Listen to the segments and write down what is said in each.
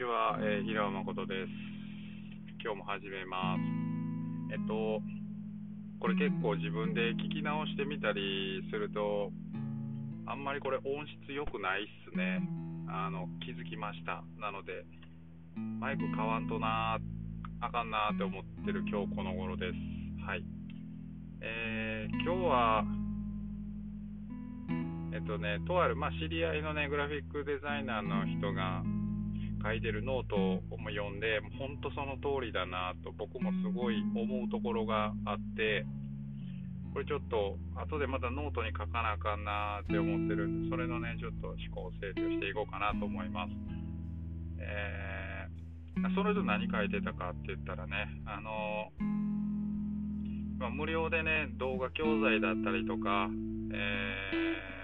ちは、えー、平尾誠です。今日も始めます。えっと、これ結構自分で聞き直してみたりすると、あんまりこれ音質良くないっすね。あの、気づきました。なので、マイク買わんとなあかんなって思ってる今日この頃です。はい。えー、今日は、えっとね、とある、まあ、知り合いのね、グラフィックデザイナーの人が書いてるノートを読んで、本当その通りだなと、僕もすごい思うところがあって、これちょっと、後でまたノートに書かなあかんなって思ってるんで、それのね、ちょっと思考整理をしていこうかなと思います。えー、それと何書いてたかって言ったらね、あのま、無料でね、動画教材だったりとか、えー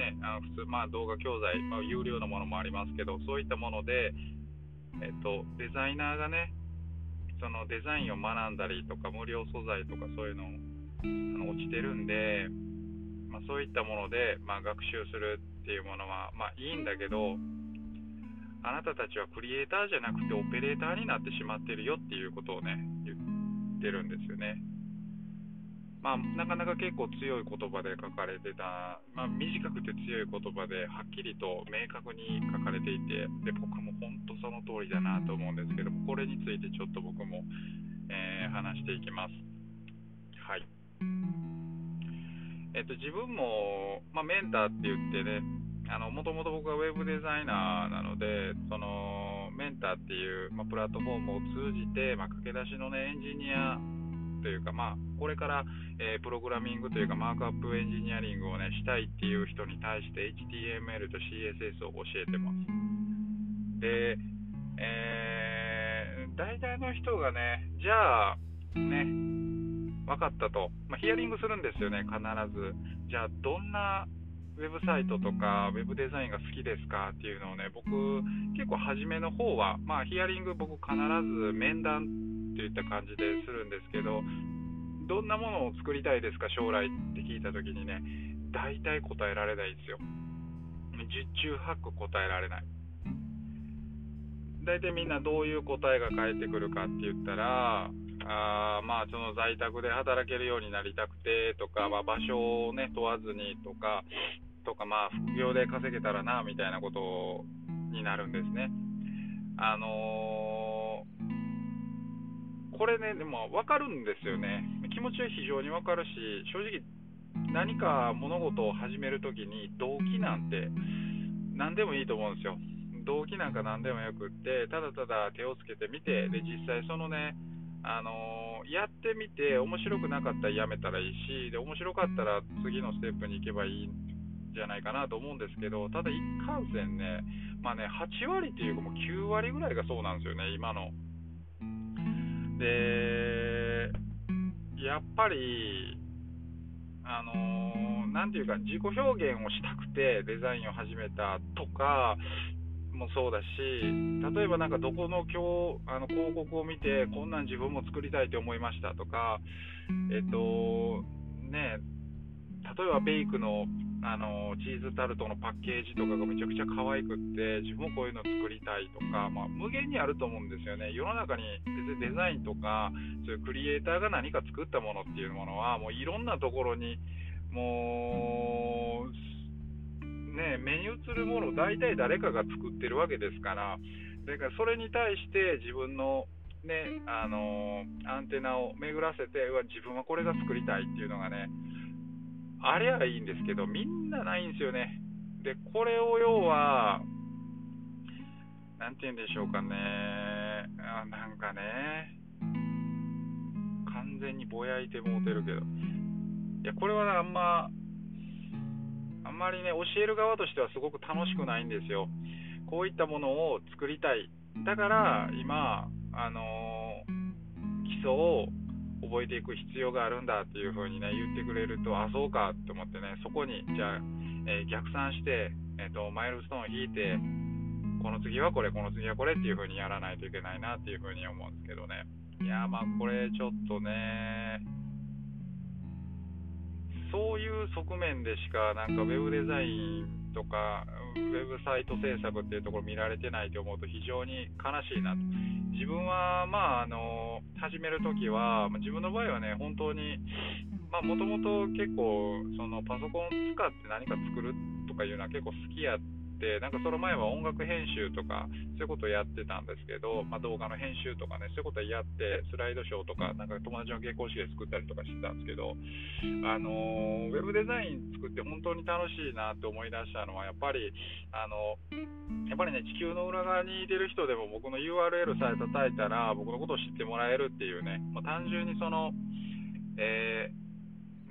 ね、あの普通、まあ、動画教材、まあ、有料のものもありますけど、そういったもので、えっと、デザイナーがね、そのデザインを学んだりとか、無料素材とかそういうのあの落ちてるんで、まあ、そういったもので、まあ、学習するっていうものは、まあ、いいんだけど、あなたたちはクリエイターじゃなくてオペレーターになってしまってるよっていうことをね、言ってるんですよね。まあ、なかなか結構強い言葉で書かれてた、まあ、短くて強い言葉ではっきりと明確に書かれていてで僕も本当その通りだなと思うんですけどもこれについてちょっと僕も、えー、話していきます。はいえっと、自分も、まあ、メンターって言ってねもともと僕はウェブデザイナーなのでそのメンターっていう、まあ、プラットフォームを通じて、まあ、駆け出しの、ね、エンジニアというか、まあ、これから、えー、プログラミングというかマークアップエンジニアリングを、ね、したいっていう人に対して HTML と CSS を教えてます。で、えー、大体の人がね、じゃあ、ね、分かったと、まあ、ヒアリングするんですよね、必ず。じゃあ、どんなウェブサイトとかウェブデザインが好きですかっていうのをね、僕、結構初めの方は、まあ、ヒアリング僕必ず面談といった感じでするんですけど、どんなものを作りたいですか、将来って聞いたときにね、大体答えられないんですよ。十中八九答えられない。大体みんなどういう答えが返ってくるかって言ったら、あまあその在宅で働けるようになりたくてとか、まあ、場所をね問わずにとか、とかまあ副業で稼げたらなみたいなことになるんですね。あのー、これね、でも分かるんですよね。気持ちは非常に分かるし、正直何か物事を始めるときに動機なんて何でもいいと思うんですよ。動機なんか何でもよくって、ただただ手をつけてみて、で実際そのね、あのー、やってみて面白くなかったらやめたらいいし、で面白かったら次のステップに行けばいいじゃないかなと思うんですけど、ただ一貫線ね、まあね、8割っていうかもう9割ぐらいがそうなんですよね、今の。で、やっぱり、あのー、なんていうか、自己表現をしたくてデザインを始めたとかもそうだし、例えばなんかどこの今日あの広告を見て、こんなん自分も作りたいと思いましたとか、えっと、ね、例えばベイクのあのチーズタルトのパッケージとかがめちゃくちゃ可愛くって自分もこういうの作りたいとか、まあ、無限にあると思うんですよね。世の中に別にデザインとかそういうクリエイターが何か作ったものっていうものはもういろんなところにもうね目に映るものを大体誰かが作ってるわけですから。だからそれに対して自分のねあのアンテナを巡らせてうわ自分はこれが作りたいっていうのがねあれはいいんですけど、みんなないんですよね。で、これを要は、なんて言うんでしょうかね、あなんかね、完全にぼやいてもうてるけど、いや、これはあんま、あんまりね、教える側としてはすごく楽しくないんですよ。こういったものを作りたい。だから、今、あのー、基礎を覚えていく必要があるんだっていう風にね言ってくれるとあそうかって思ってねそこにじゃあ、えー、逆算して、えーと、マイルストーンを引いてこの次はこれこの次はこれっていう風にやらないといけないなっていう風に思うんですけどね。いやまあこれちょっとねそういう側面でしかなんかウェブデザインとかウェブサイト制作っていうところ見られてないと思うと非常に悲しいなと。自分は、まあ、あの始めるときは、自分の場合はね、本当に、もともと結構、そのパソコン使って何か作るとかいうのは結構好きやっ、なんかその前は音楽編集とか、そういうことをやってたんですけど、まあ、動画の編集とかね、そういうことをやって、スライドショーとか、なんか友達の結婚式で作ったりとかしてたんですけど、あのウェブデザイン作って本当に楽しいなって思い出したのは、やっぱり、あのやっぱりね、地球の裏側にいてる人でも僕の URL さえ叩いたら、僕のことを知ってもらえるっていうね、まあ、単純にその、えー、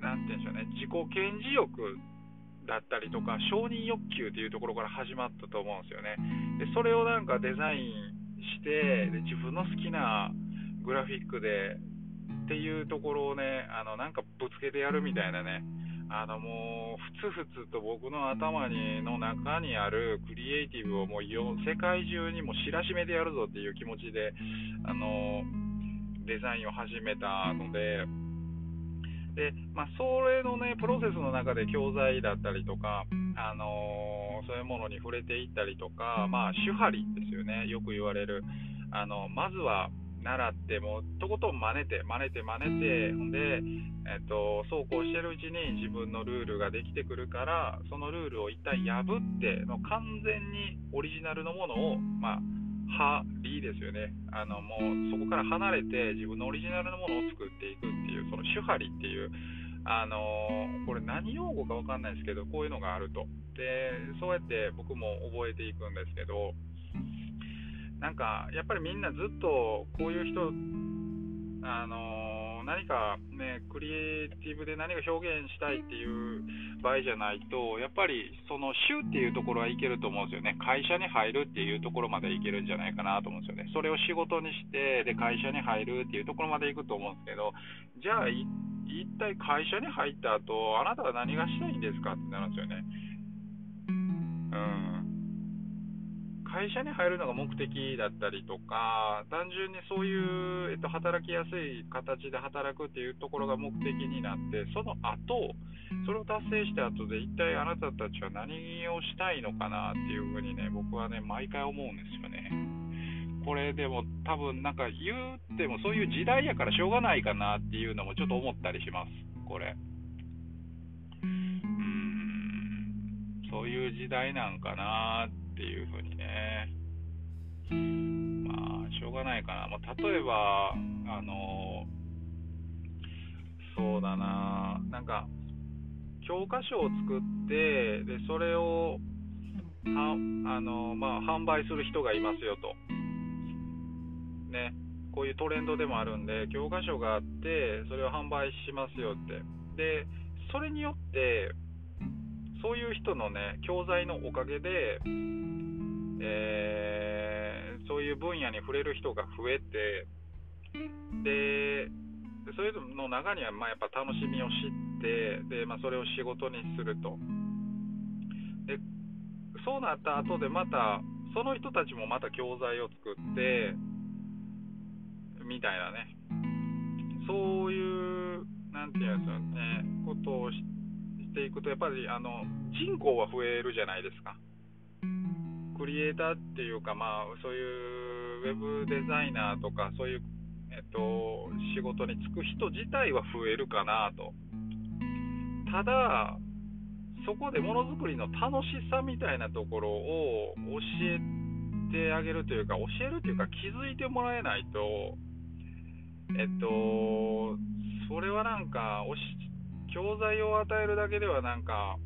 て言うんでしょうね、自己顕示欲だったりとか、承認欲求っていうところから始まったと思うんですよね。でそれをなんかデザインしてで、自分の好きなグラフィックでっていうところをね、あのなんかぶつけてやるみたいなね、あのもう、ふつふつと僕の頭にの中にあるクリエイティブをもう世界中にも知らしめてやるぞっていう気持ちで、あのデザインを始めたので、でまあ、それのね、プロセスの中で教材だったりとか、あのそういうものに触れていったりとか、まあ、手張りですよね、よく言われる。あのまずは習ってもとことん真似て真似て真似てほんで、えっと、そうこうしてるうちに自分のルールができてくるからそのルールを一旦破っての完全にオリジナルのものを、まあ、はりですよね。あのもうそこから離れて自分のオリジナルのものを作っていくっていう。シュハリっていうあのこれ何用語か分かんないですけどこういうのがあると。でそうやって僕も覚えていくんですけどなんかやっぱりみんなずっとこういう人、あのー、何かね、クリエイティブで何か表現したいっていう場合じゃないと、やっぱりその週っていうところはいけると思うんですよね、会社に入るっていうところまでいけるんじゃないかなと思うんですよね、それを仕事にしてで会社に入るっていうところまでいくと思うんですけど、じゃあ、一体会社に入った後あなたは何がしたいんですかってなるんですよね。うん。会社に入るのが目的だったりとか、単純にそういう、えっと、働きやすい形で働くっていうところが目的になって、その後それを達成した後で、一体あなたたちは何をしたいのかなっていうふうにね、僕はね、毎回思うんですよね。これでも多分なんか言ってもそういう時代やからしょうがないかなっていうのもちょっと思ったりします、これ。うーん、そういう時代なんかなっていうふうにね、まあ、しょうがないかな。まあ、例えば、あの、そうだな、なんか、教科書を作って、でそれをはあの、まあ、販売する人がいますよと。ね、こういうトレンドでもあるんで、教科書があって、それを販売しますよって。で、それによって、そういう人のね、教材のおかげで、えー、そういう分野に触れる人が増えて、で、そういうの中には、まあ、やっぱ楽しみを知って、でまあ、それを仕事にすると。で、そうなった後でまた、その人たちもまた教材を作って、みたいなね、そういう、なんていうんですよね、ことをしていくと、やっぱりあの人口は増えるじゃないですか。クリエイターっていうか、まあ、そういうウェブデザイナーとか、そういう、えっと、仕事に就く人自体は増えるかなと。ただ、そこでものづくりの楽しさみたいなところを教えてあげるというか、教えるというか、気づいてもらえないと、えっと、それはなんか、教材を与えるだけではなんか、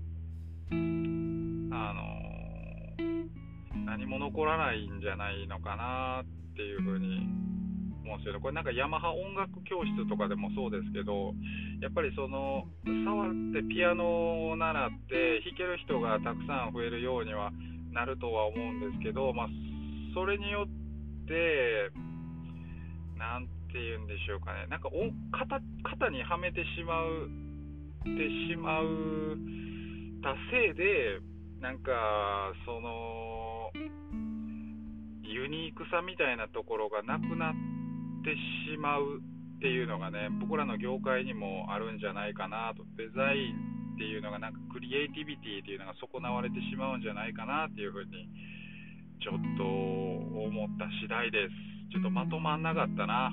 あの、何も残らないんじゃないのかなっていうふうに思うんですよね。これなんかヤマハ音楽教室とかでもそうですけど、やっぱりその触ってピアノを習って弾ける人がたくさん増えるようにはなるとは思うんですけど、まあ、それによって、なんて言うんでしょうかね、なんか肩肩にはめてしまうてしまうたせいで、なんかそのユニークさみたいなところがなくなってしまうっていうのがね僕らの業界にもあるんじゃないかなとデザインっていうのが、なんかクリエイティビティっていうのが損なわれてしまうんじゃないかなっていうふうに、ちょっと思った次第です。ちょっとまとまんなかったな。